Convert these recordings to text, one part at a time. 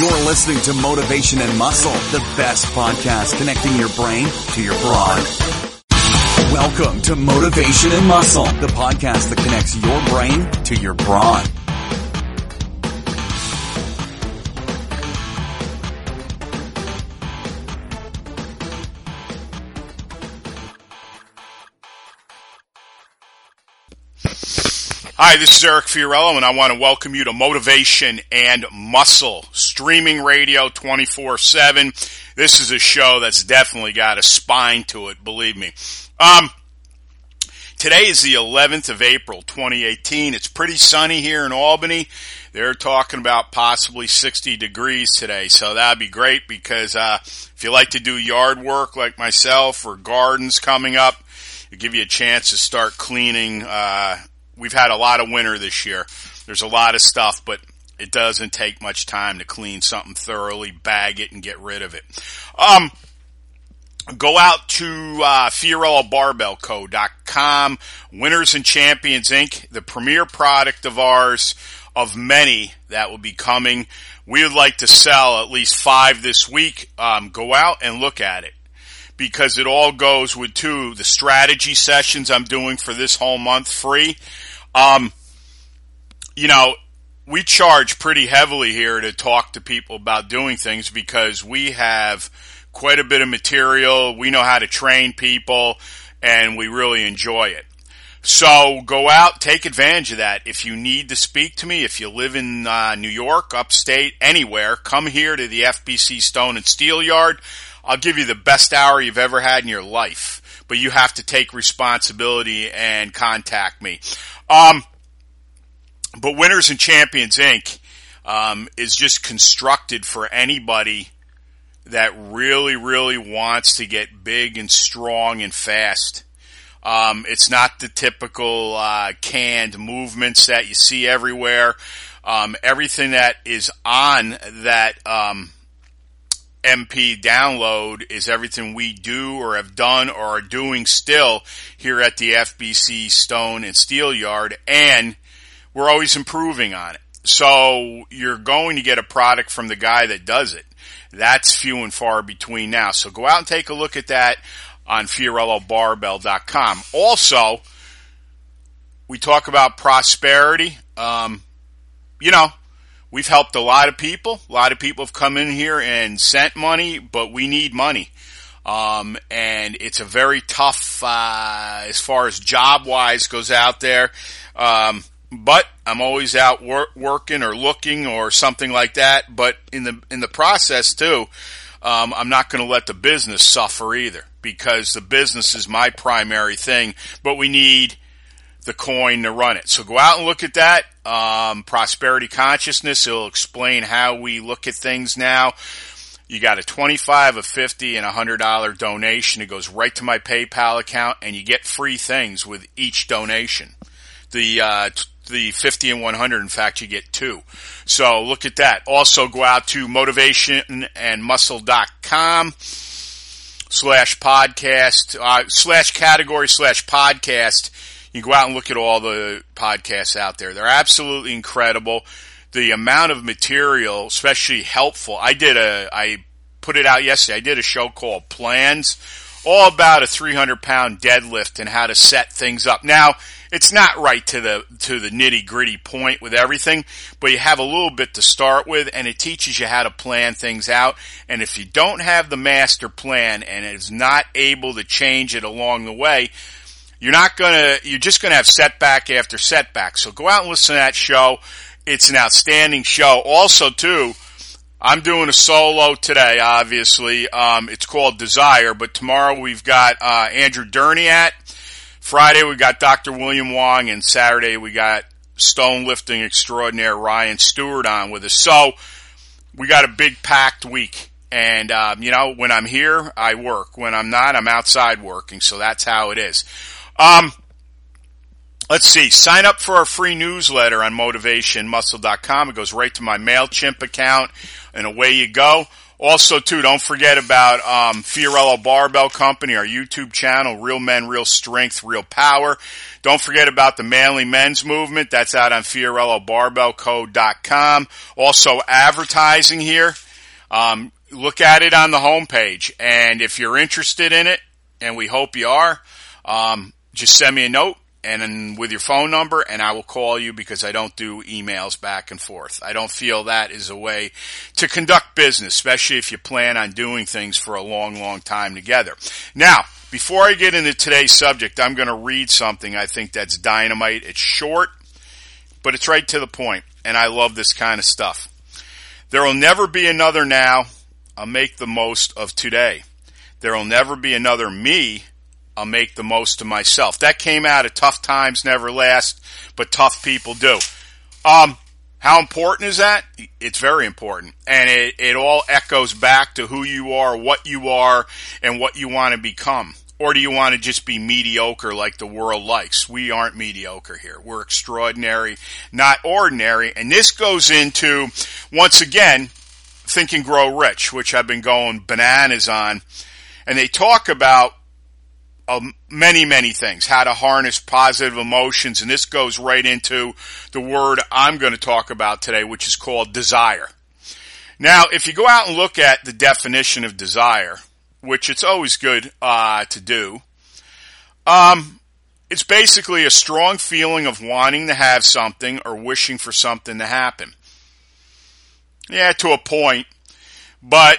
You're listening to Motivation and Muscle, the best podcast connecting your brain to your brawn. Welcome to Motivation and Muscle, the podcast that connects your brain to your brawn. Hi, this is Eric Fiorillo, and I want to welcome you to Motivation and Muscle, streaming radio 24 7. This is a show that's definitely got a spine to it, believe me. Um, today is the 11th of April, 2018. It's pretty sunny here in Albany. They're talking about possibly 60 degrees today, so that'd be great because uh, if you like to do yard work like myself or gardens coming up, it give you a chance to start cleaning. Uh, we've had a lot of winter this year. There's a lot of stuff, but it doesn't take much time to clean something thoroughly, bag it, and get rid of it. Um, go out to uh, FiorilloBarbellCo.com. Winners and Champions Inc., the premier product of ours, of many that will be coming. We would like to sell at least five this week. Um, go out and look at it because it all goes with two the strategy sessions I'm doing for this whole month free. Um, you know, we charge pretty heavily here to talk to people about doing things because we have quite a bit of material. We know how to train people and we really enjoy it. So go out, take advantage of that. If you need to speak to me, if you live in uh, New York, upstate, anywhere, come here to the FBC Stone and Steel Yard. I'll give you the best hour you've ever had in your life, but you have to take responsibility and contact me. Um, but Winners and Champions Inc. Um, is just constructed for anybody that really, really wants to get big and strong and fast. Um, it's not the typical uh, canned movements that you see everywhere. Um, everything that is on that um, MP download is everything we do or have done or are doing still here at the FBC Stone and Steel Yard, and we're always improving on it. So you're going to get a product from the guy that does it. That's few and far between now. So go out and take a look at that on FiorilloBarbell.com. Also, we talk about prosperity. Um, you know, we've helped a lot of people. A lot of people have come in here and sent money, but we need money. Um, and it's a very tough, uh, as far as job wise goes out there. Um, but I'm always out wor- working or looking or something like that. But in the, in the process too, um, I'm not going to let the business suffer either because the business is my primary thing, but we need the coin to run it. So go out and look at that. Um, prosperity consciousness. It'll explain how we look at things now. You got a 25, a 50, and a $100 donation. It goes right to my PayPal account and you get free things with each donation. The, uh, the 50 and 100, in fact, you get two. So look at that. Also go out to motivationandmuscle.com slash podcast, uh, slash category slash podcast you go out and look at all the podcasts out there. They're absolutely incredible. The amount of material, especially helpful. I did a, I put it out yesterday. I did a show called Plans, all about a 300 pound deadlift and how to set things up. Now, it's not right to the, to the nitty gritty point with everything, but you have a little bit to start with and it teaches you how to plan things out. And if you don't have the master plan and is not able to change it along the way, you're not gonna, you're just gonna have setback after setback. So go out and listen to that show. It's an outstanding show. Also too, I'm doing a solo today, obviously. Um, it's called Desire, but tomorrow we've got, uh, Andrew Durniat. Friday we got Dr. William Wong and Saturday we got stone lifting extraordinaire Ryan Stewart on with us. So we got a big packed week. And, um, you know, when I'm here, I work. When I'm not, I'm outside working. So that's how it is. Um, let's see, sign up for our free newsletter on motivationmuscle.com. It goes right to my MailChimp account and away you go. Also, too, don't forget about um, Fiorillo Barbell Company, our YouTube channel, Real Men, Real Strength, Real Power. Don't forget about the Manly Men's Movement. That's out on FiorilloBarbellCo.com. Also, advertising here. Um, look at it on the homepage. And if you're interested in it, and we hope you are, um, just send me a note and with your phone number and I will call you because I don't do emails back and forth. I don't feel that is a way to conduct business, especially if you plan on doing things for a long, long time together. Now, before I get into today's subject, I'm going to read something I think that's dynamite. It's short, but it's right to the point, and I love this kind of stuff. There will never be another now. I'll make the most of today. There will never be another me I'll make the most of myself. That came out of tough times never last, but tough people do. Um, how important is that? It's very important. And it, it all echoes back to who you are, what you are, and what you want to become. Or do you want to just be mediocre like the world likes? We aren't mediocre here. We're extraordinary, not ordinary. And this goes into, once again, Think and Grow Rich, which I've been going bananas on. And they talk about many, many things, how to harness positive emotions. And this goes right into the word I'm going to talk about today, which is called desire. Now, if you go out and look at the definition of desire, which it's always good uh, to do, um, it's basically a strong feeling of wanting to have something or wishing for something to happen. Yeah, to a point, but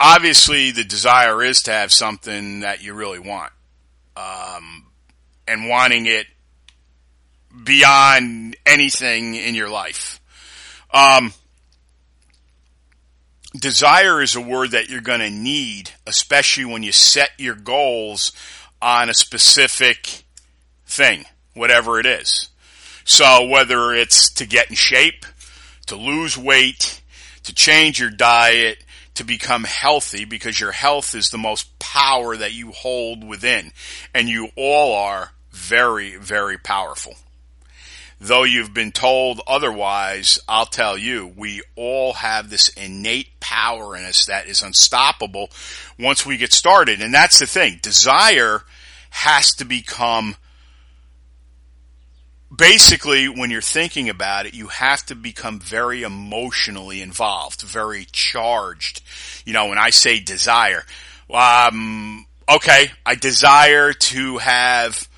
obviously the desire is to have something that you really want, um, and wanting it beyond anything in your life. Um, desire is a word that you're going to need, especially when you set your goals on a specific thing, whatever it is. So whether it's to get in shape, to lose weight, to change your diet, to become healthy because your health is the most power that you hold within. And you all are very, very powerful. Though you've been told otherwise, I'll tell you, we all have this innate power in us that is unstoppable once we get started. And that's the thing. Desire has to become basically, when you're thinking about it, you have to become very emotionally involved, very charged. You know, when I say desire, um, okay, I desire to have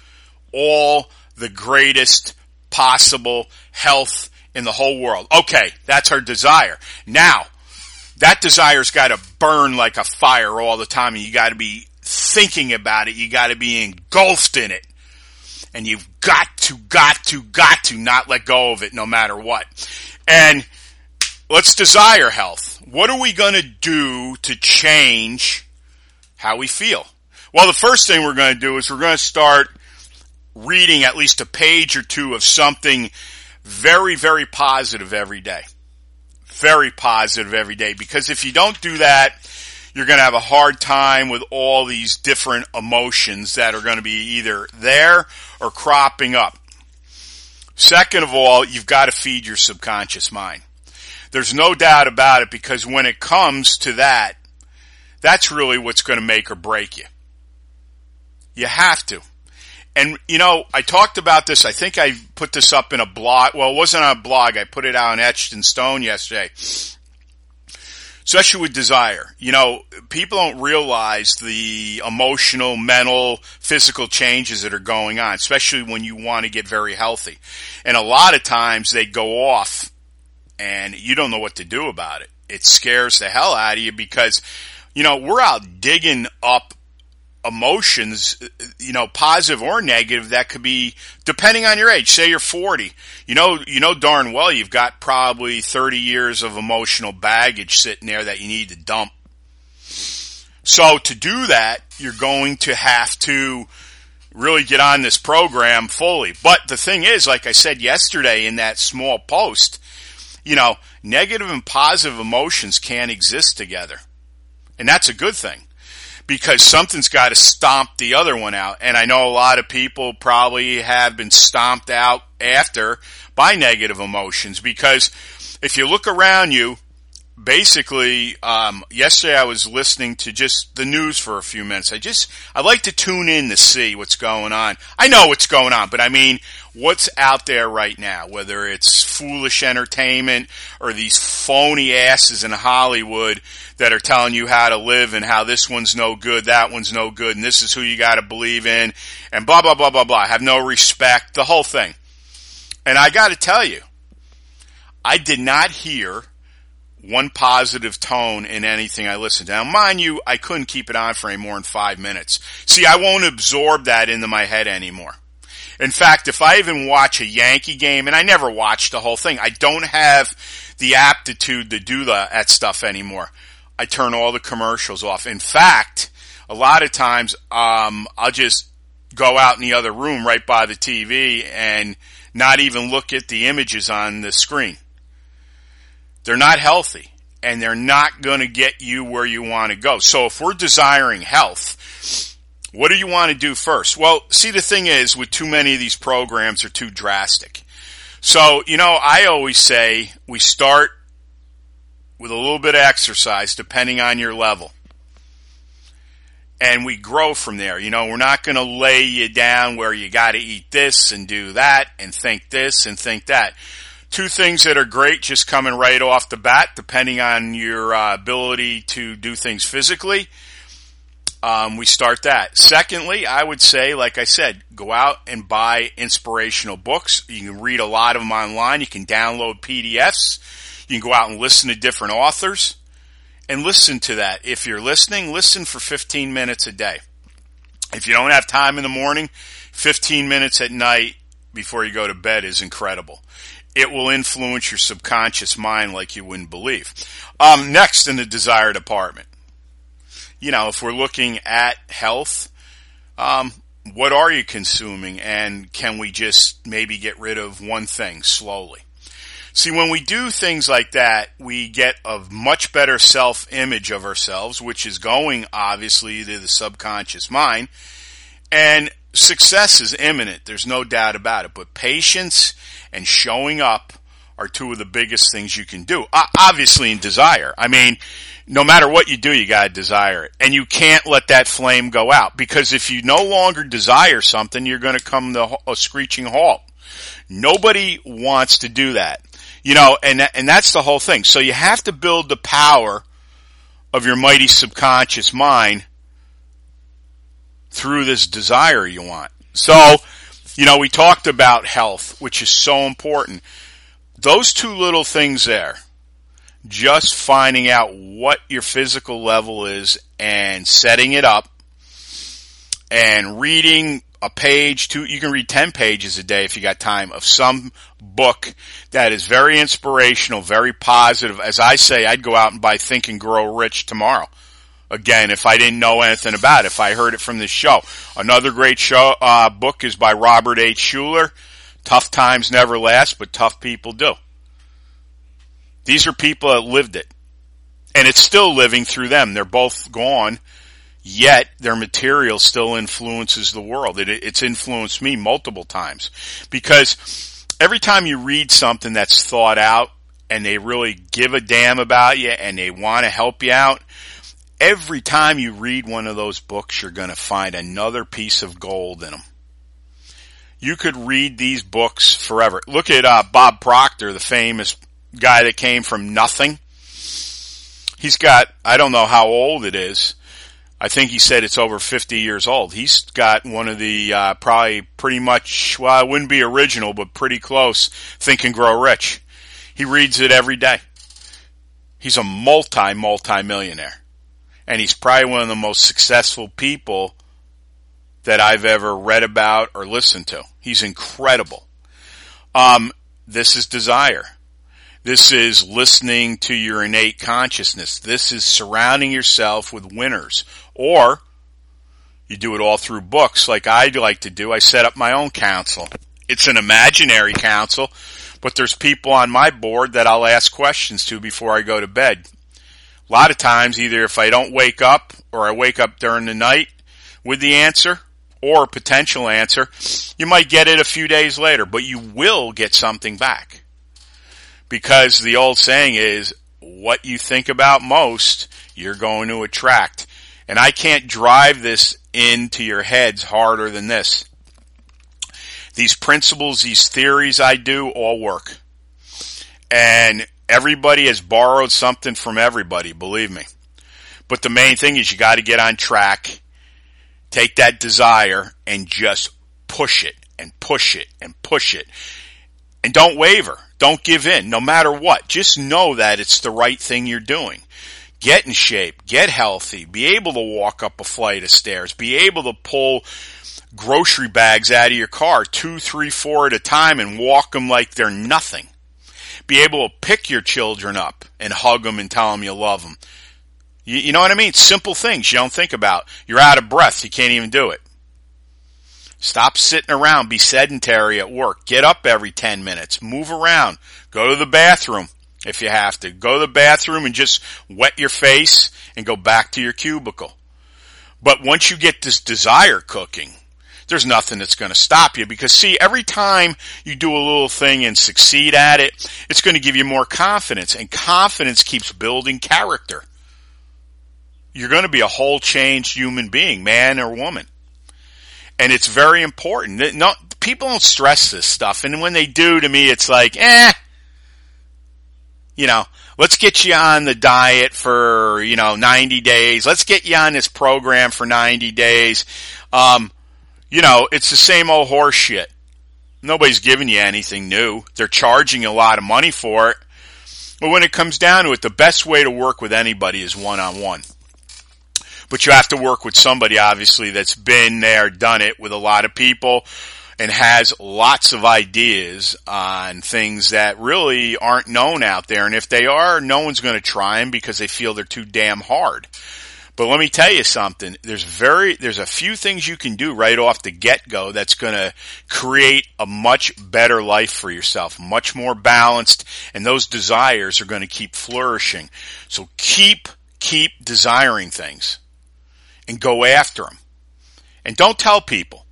all the greatest possible health in the whole world. Okay, that's our desire. Now, that desire's got to burn like a fire all the time and you got to be thinking about it. You got to be engulfed in it and you've got to, got to, got to not let go of it no matter what. And let's desire health. What are we going to do to change how we feel? Well, the first thing we're going to do is we're going to start reading at least a page or two of something very, very positive every day. Very positive every day. Because if you don't do that, you're going to have a hard time with all these different emotions that are going to be either there or cropping up. Second of all, you've got to feed your subconscious mind. There's no doubt about it because when it comes to that, that's really what's going to make or break you. You have to. And you know, I talked about this. I think I put this up in a blog. Well, it wasn't on a blog. I put it out on Etched in Stone yesterday especially with desire. You know, people don't realize the emotional, mental, physical changes that are going on, especially when you want to get very healthy. And a lot of times they go off and you don't know what to do about it. It scares the hell out of you because, you know, we're out digging up emotions, uh, you know, positive or negative that could be depending on your age. Say you're 40. You know, you know darn well you've got probably 30 years of emotional baggage sitting there that you need to dump. So to do that, you're going to have to really get on this program fully. But the thing is, like I said yesterday in that small post, you know, negative and positive emotions can't exist together. And that's a good thing because something's got to stomp the other one out. And I know a lot of people probably have been stomped out after by negative emotions because if you look around you, basically, um, yesterday I was listening to just the news for a few minutes. I just, I like to tune in to see what's going on. I know what's going on, but I mean, what's out there right now, whether it's foolish entertainment or these phony asses in Hollywood that are telling you how to live and how this one's no good, that one's no good, and this is who you gotta believe in, and blah, blah, blah, blah, blah. Have no respect, the whole thing. And I gotta tell you, I did not hear one positive tone in anything I listened to. Now, mind you, I couldn't keep it on for any more than five minutes. See, I won't absorb that into my head anymore. In fact, if I even watch a Yankee game, and I never watch the whole thing, I don't have the aptitude to do that stuff anymore. I turn all the commercials off. In fact, a lot of times, um, I'll just go out in the other room right by the TV and not even look at the images on the screen. They're not healthy and they're not going to get you where you want to go. So if we're desiring health, what do you want to do first? Well, see, the thing is with too many of these programs are too drastic. So, you know, I always say we start with a little bit of exercise depending on your level. And we grow from there. You know, we're not going to lay you down where you got to eat this and do that and think this and think that two things that are great just coming right off the bat, depending on your uh, ability to do things physically. Um, we start that. Secondly, I would say, like I said, go out and buy inspirational books. You can read a lot of them online. You can download PDFs. You can go out and listen to different authors and listen to that. If you're listening, listen for 15 minutes a day. If you don't have time in the morning, 15 minutes at night before you go to bed is incredible it will influence your subconscious mind like you wouldn't believe. Um, next in the desire department, you know, if we're looking at health, um, what are you consuming and can we just maybe get rid of one thing slowly? See, when we do things like that, we get a much better self image of ourselves, which is going obviously to the subconscious mind. And success is imminent. There's no doubt about it. But patience and showing up are two of the biggest things you can do. Obviously in desire. I mean, no matter what you do, you gotta desire it. And you can't let that flame go out. Because if you no longer desire something, you're gonna come to a screeching halt. Nobody wants to do that. You know, and, and that's the whole thing. So you have to build the power of your mighty subconscious mind through this desire you want. So, you know, we talked about health, which is so important. Those two little things there, just finding out what your physical level is and setting it up and reading a page, two, you can read 10 pages a day if you got time of some book that is very inspirational, very positive. As I say, I'd go out and buy Think and Grow Rich tomorrow again if I didn't know anything about it, if I heard it from this show. Another great show, uh, book is by Robert H. Schuller. Tough times never last, but tough people do. These are people that lived it. And it's still living through them. They're both gone, yet their material still influences the world. It, it's influenced me multiple times. Because every time you read something that's thought out and they really give a damn about you and they want to help you out, every time you read one of those books, you're going to find another piece of gold in them. You could read these books forever. Look at uh, Bob Proctor, the famous guy that came from nothing. He's got, I don't know how old it is. I think he said it's over 50 years old. He's got one of the, uh, probably pretty much, well, it wouldn't be original, but pretty close, Think and Grow Rich. He reads it every day. He's a multi, multi millionaire and he's probably one of the most successful people that I've ever read about or listened to. He's incredible. Um, this is desire. This is listening to your innate consciousness. This is surrounding yourself with winners. Or you do it all through books like I like to do. I set up my own council. It's an imaginary council, but there's people on my board that I'll ask questions to before I go to bed A lot of times, either if I don't wake up or I wake up during the night with the answer or potential answer, you might get it a few days later, but you will get something back. Because the old saying is, what you think about most, you're going to attract. And I can't drive this into your heads harder than this. These principles, these theories I do all work. And everybody has borrowed something from everybody, believe me. But the main thing is you got to get on track, take that desire and just push it and push it and push it. And don't waver. Don't give in no matter what. Just know that it's the right thing you're doing. Get in shape, get healthy, be able to walk up a flight of stairs, be able to pull grocery bags out of your car, two, three, four at a time and walk them like they're nothing. Be able to pick your children up and hug them and tell them you love them. You, you know what I mean? Simple things you don't think about. You're out of breath. You can't even do it. Stop sitting around. Be sedentary at work. Get up every 10 minutes. Move around. Go to the bathroom if you have to. Go to the bathroom and just wet your face and go back to your cubicle. But once you get this desire cooking, there's nothing that's going to stop you because see, every time you do a little thing and succeed at it, it's going to give you more confidence and confidence keeps building character. You're going to be a whole changed human being, man or woman. And it's very important. No, people don't stress this stuff. And when they do, to me, it's like, eh, you know, let's get you on the diet for, you know, 90 days. Let's get you on this program for 90 days. Um, you know, it's the same old horse shit. Nobody's giving you anything new. They're charging a lot of money for it. But when it comes down to it, the best way to work with anybody is one on one. But you have to work with somebody, obviously, that's been there, done it with a lot of people and has lots of ideas on things that really aren't known out there. And if they are, no one's going to try them because they feel they're too damn hard. But let me tell you something. There's very, there's a few things you can do right off the get-go that's going to create a much better life for yourself, much more balanced, and those desires are going to keep flourishing. So keep, keep desiring things and go after them. And don't tell people.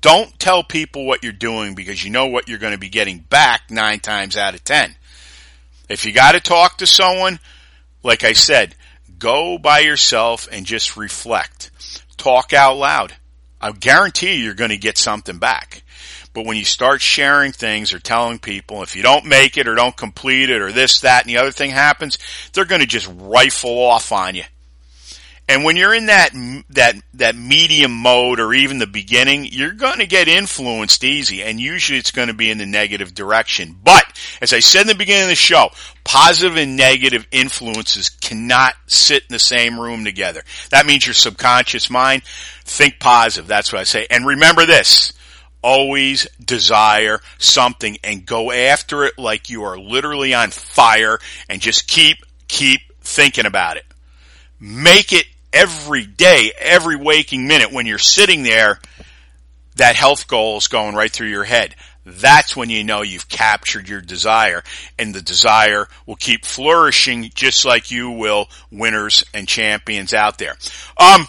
Don't tell people what you're doing because you know what you're going to be getting back nine times out of ten. If you got to talk to someone, like I said, go by yourself and just reflect. Talk out loud. I guarantee you you're going to get something back. But when you start sharing things or telling people, if you don't make it or don't complete it or this, that, and the other thing happens, they're going to just rifle off on you. And when you're in that, that, that medium mode or even the beginning, you're going to get influenced easy and usually it's going to be in the negative direction. But as I said in the beginning of the show, positive and negative influences cannot sit in the same room together. That means your subconscious mind, think positive. That's what I say. And remember this, always desire something and go after it like you are literally on fire and just keep, keep thinking about it. Make it every day, every waking minute when you're sitting there, that health goal is going right through your head. That's when you know you've captured your desire and the desire will keep flourishing just like you will winners and champions out there. Um,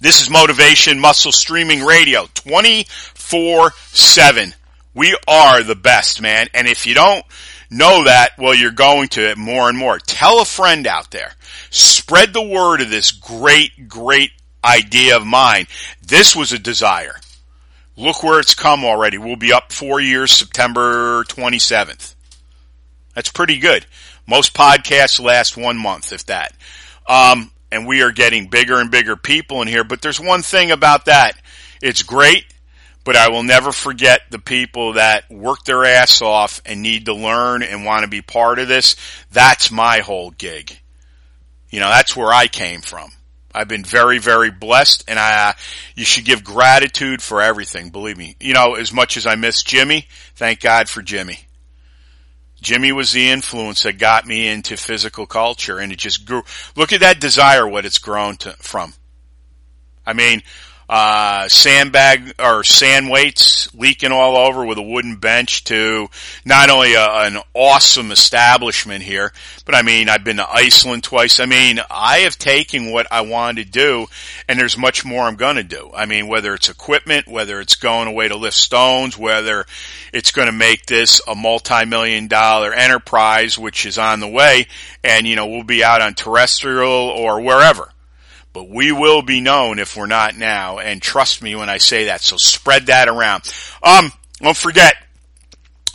this is Motivation Muscle Streaming Radio 24 7. We are the best, man. And if you don't know that, well, you're going to it more and more. Tell a friend out there. Spread the word of this great, great idea of mine. This was a desire. Look where it's come already. We'll be up four years, September 27th. That's pretty good. Most podcasts last one month, if that. Um, and we are getting bigger and bigger people in here. But there's one thing about that. It's great, but I will never forget the people that work their ass off and need to learn and want to be part of this. That's my whole gig. You know, that's where I came from. I've been very, very blessed and I, you should give gratitude for everything. Believe me. You know, as much as I miss Jimmy, thank God for Jimmy. Jimmy was the influence that got me into physical culture and it just grew. Look at that desire, what it's grown to, from. I mean, uh, sandbag or sand weights leaking all over with a wooden bench to not only a, an awesome establishment here, but I mean, I've been to Iceland twice. I mean, I have taken what I wanted to do and there's much more I'm going to do. I mean, whether it's equipment, whether it's going away to lift stones, whether it's going to make this a multi-million dollar enterprise, which is on the way and, you know, we'll be out on terrestrial or wherever but we will be known if we're not now. And trust me when I say that. So spread that around. Um, don't forget,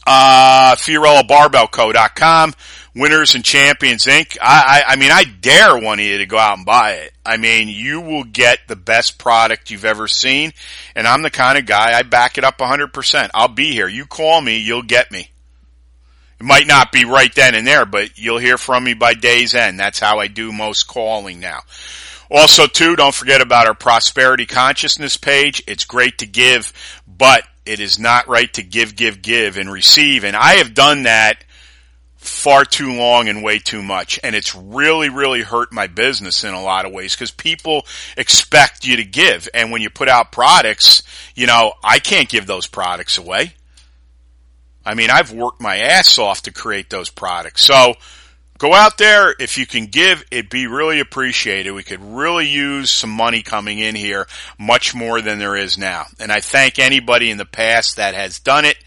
uh, FiorilloBarbellCo.com, Winners and Champions Inc. I, I, I mean, I dare one of you to go out and buy it. I mean, you will get the best product you've ever seen. And I'm the kind of guy, I back it up 100%. I'll be here. You call me, you'll get me. It might not be right then and there, but you'll hear from me by day's end. That's how I do most calling now. Also, too, don't forget about our prosperity consciousness page. It's great to give, but it is not right to give, give, give and receive. And I have done that far too long and way too much. And it's really, really hurt my business in a lot of ways because people expect you to give. And when you put out products, you know, I can't give those products away. I mean, I've worked my ass off to create those products. So, go out there. If you can give, it'd be really appreciated. We could really use some money coming in here, much more than there is now. And I thank anybody in the past that has done it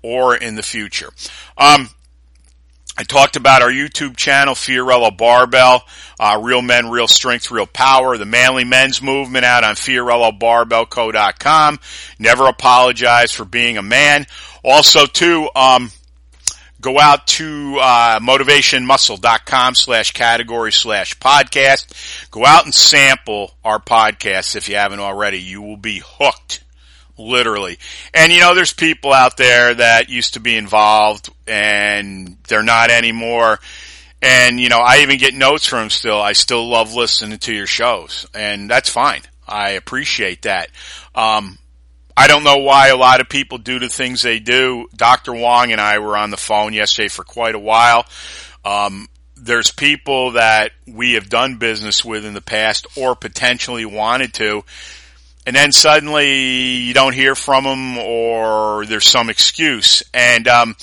or in the future. Um, I talked about our YouTube channel, Fiorillo Barbell, uh, Real Men, Real Strength, Real Power, the Manly Men's Movement out on FiorilloBarbellCo.com. Never apologize for being a man. Also, too, um, go out to uh, motivationmuscle.com slash category slash podcast. Go out and sample our podcast if you haven't already. You will be hooked. Literally. And you know, there's people out there that used to be involved and they're not anymore. And you know, I even get notes from them still. I still love listening to your shows and that's fine. I appreciate that. Um, I don't know why a lot of people do the things they do. Dr. Wong and I were on the phone yesterday for quite a while. Um, there's people that we have done business with in the past or potentially wanted to, and then suddenly you don't hear from them or there's some excuse. And um,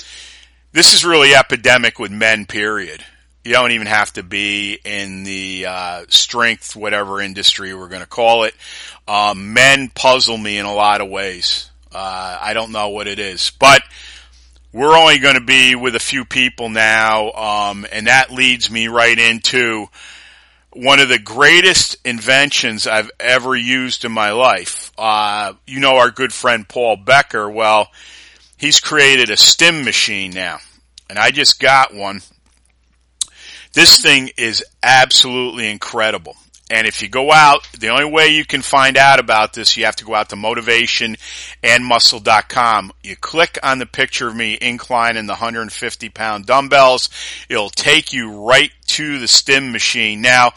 this is really epidemic with men, period. You don't even have to be in the uh, strength, whatever industry we're going to call it. Um, men puzzle me in a lot of ways. Uh, I don't know what it is, but we're only going to be with a few people now, um, and that leads me right into one of the greatest inventions I've ever used in my life. Uh, you know our good friend Paul Becker. Well, he's created a stim machine now, and I just got one. This thing is absolutely incredible. And if you go out, the only way you can find out about this, you have to go out to motivationandmuscle.com. You click on the picture of me inclining the 150 pound dumbbells. It'll take you right to the stim machine. Now,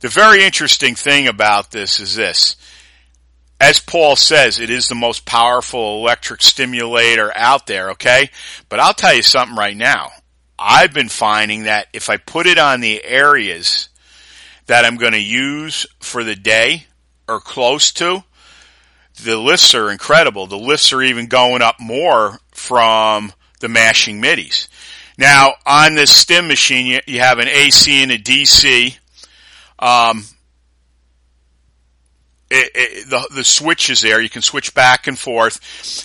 the very interesting thing about this is this. As Paul says, it is the most powerful electric stimulator out there, okay? But I'll tell you something right now. I've been finding that if I put it on the areas that I'm going to use for the day or close to, the lifts are incredible. The lifts are even going up more from the mashing middies. Now, on this stim machine, you, you have an AC and a DC. Um, it, it, the the switch is there. You can switch back and forth.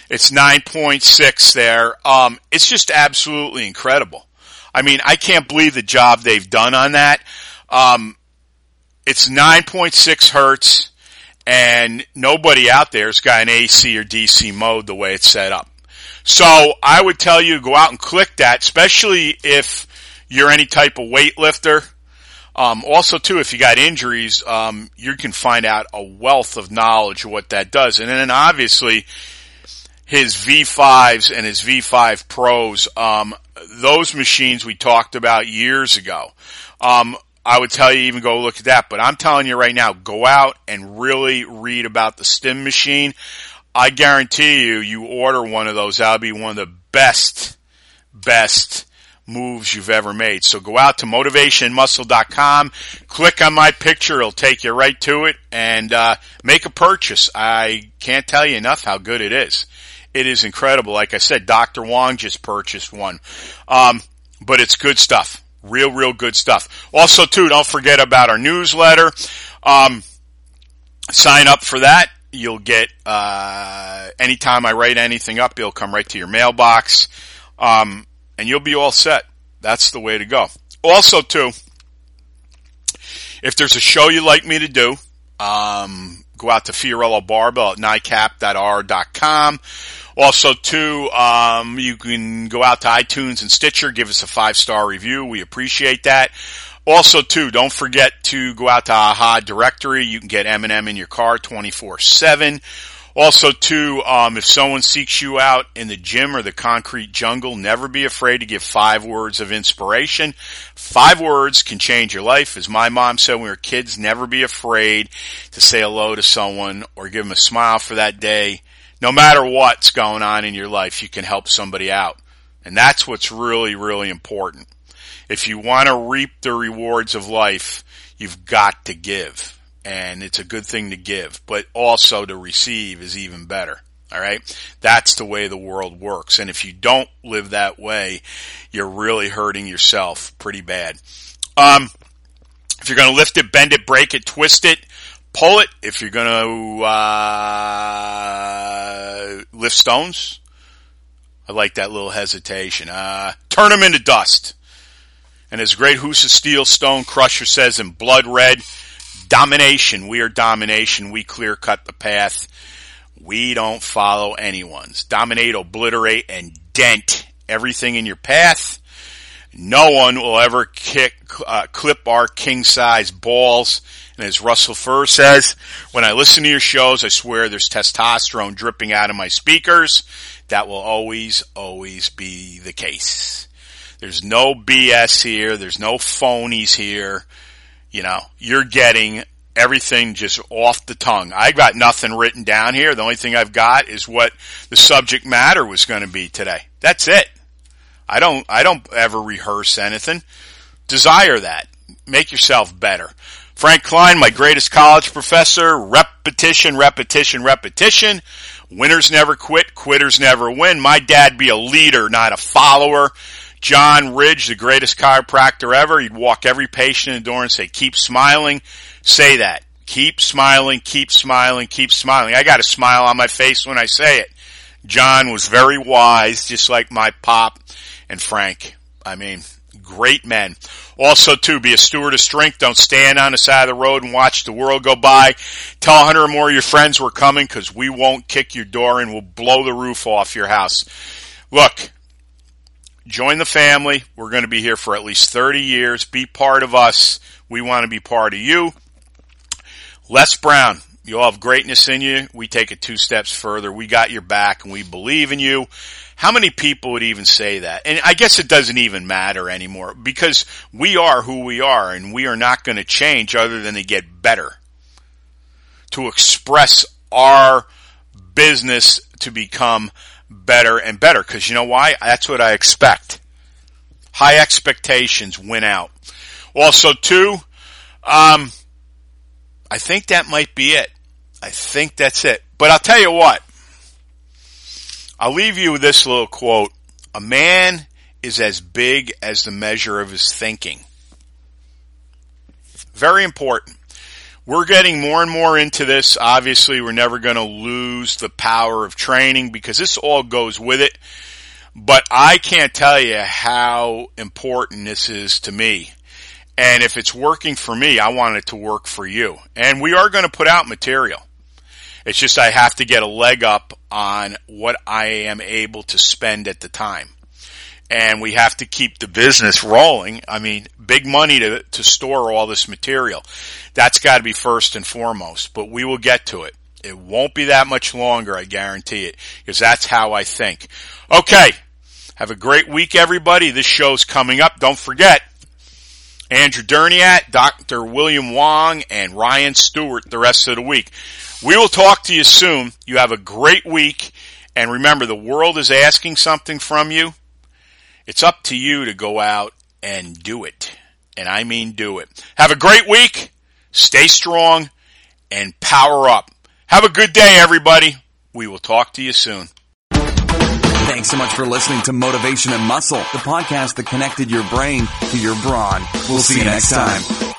It's 9.6 there. Um, it's just absolutely incredible. I mean, I can't believe the job they've done on that. Um, it's 9.6 hertz and nobody out there's got an AC or DC mode the way it's set up. So I would tell you go out and click that, especially if you're any type of weightlifter. Um, also, too, if you got injuries, um, you can find out a wealth of knowledge of what that does. And then obviously, his V5s and his V5 Pros, um, those machines we talked about years ago. Um, I would tell you even go look at that. But I'm telling you right now, go out and really read about the stim machine. I guarantee you, you order one of those, that'll be one of the best, best moves you've ever made. So go out to motivationmuscle.com, click on my picture, it'll take you right to it, and uh, make a purchase. I can't tell you enough how good it is. It is incredible. Like I said, Dr. Wong just purchased one. Um, but it's good stuff. Real, real good stuff. Also, too, don't forget about our newsletter. Um, sign up for that. You'll get, uh, anytime I write anything up, it'll come right to your mailbox. Um, and you'll be all set. That's the way to go. Also, too, if there's a show you'd like me to do, um, go out to Fiorillo Barbell at nicap.r.com. Also, too, um, you can go out to iTunes and Stitcher, give us a five star review. We appreciate that. Also, too, don't forget to go out to AHA Directory. You can get M&M in your car 24-7. Also, too, um, if someone seeks you out in the gym or the concrete jungle, never be afraid to give five words of inspiration. Five words can change your life. As my mom said when we were kids, never be afraid to say hello to someone or give them a smile for that day. No matter what's going on in your life, you can help somebody out. And that's what's really, really important. If you want to reap the rewards of life, you've got to give. And it's a good thing to give, but also to receive is even better. All right. That's the way the world works. And if you don't live that way, you're really hurting yourself pretty bad. Um, if you're going to lift it, bend it, break it, twist it, pull it. If you're going to, uh, lift stones, I like that little hesitation. Uh, turn them into dust. And as great Husa Steel Stone Crusher says in blood red, domination. We are domination. We clear cut the path. We don't follow anyone's. Dominate, obliterate, and dent everything in your path. No one will ever kick, uh, clip our king size balls. And as Russell Furr says, when I listen to your shows, I swear there's testosterone dripping out of my speakers. That will always, always be the case. There's no BS here. There's no phonies here. You know, you're getting everything just off the tongue. I got nothing written down here. The only thing I've got is what the subject matter was going to be today. That's it. I don't, I don't ever rehearse anything. Desire that. Make yourself better. Frank Klein, my greatest college professor, repetition, repetition, repetition. Winners never quit, quitters never win. My dad be a leader, not a follower. John Ridge, the greatest chiropractor ever, he'd walk every patient in the door and say, keep smiling. Say that. Keep smiling, keep smiling, keep smiling. I got a smile on my face when I say it. John was very wise, just like my pop and Frank. I mean, great men. Also, to be a steward of strength. Don't stand on the side of the road and watch the world go by. Tell a hundred or more of your friends we're coming because we won't kick your door and we'll blow the roof off your house. Look, join the family. We're going to be here for at least 30 years. Be part of us. We want to be part of you. Les Brown, you all have greatness in you. We take it two steps further. We got your back and we believe in you. How many people would even say that? And I guess it doesn't even matter anymore because we are who we are and we are not going to change other than to get better. To express our business to become better and better. Cause you know why? That's what I expect. High expectations win out. Also too, um, I think that might be it. I think that's it. But I'll tell you what. I'll leave you with this little quote. A man is as big as the measure of his thinking. Very important. We're getting more and more into this. Obviously, we're never going to lose the power of training because this all goes with it. But I can't tell you how important this is to me. And if it's working for me, I want it to work for you. And we are going to put out material. It's just I have to get a leg up on what I am able to spend at the time. And we have to keep the business rolling. I mean, big money to, to store all this material. That's got to be first and foremost, but we will get to it. It won't be that much longer, I guarantee it, because that's how I think. Okay. Have a great week, everybody. This show's coming up. Don't forget, Andrew Durniat, Dr. William Wong, and Ryan Stewart the rest of the week. We will talk to you soon. You have a great week. And remember, the world is asking something from you. It's up to you to go out and do it. And I mean do it. Have a great week. Stay strong and power up. Have a good day, everybody. We will talk to you soon. Thanks so much for listening to Motivation and Muscle, the podcast that connected your brain to your brawn. We'll see you next time.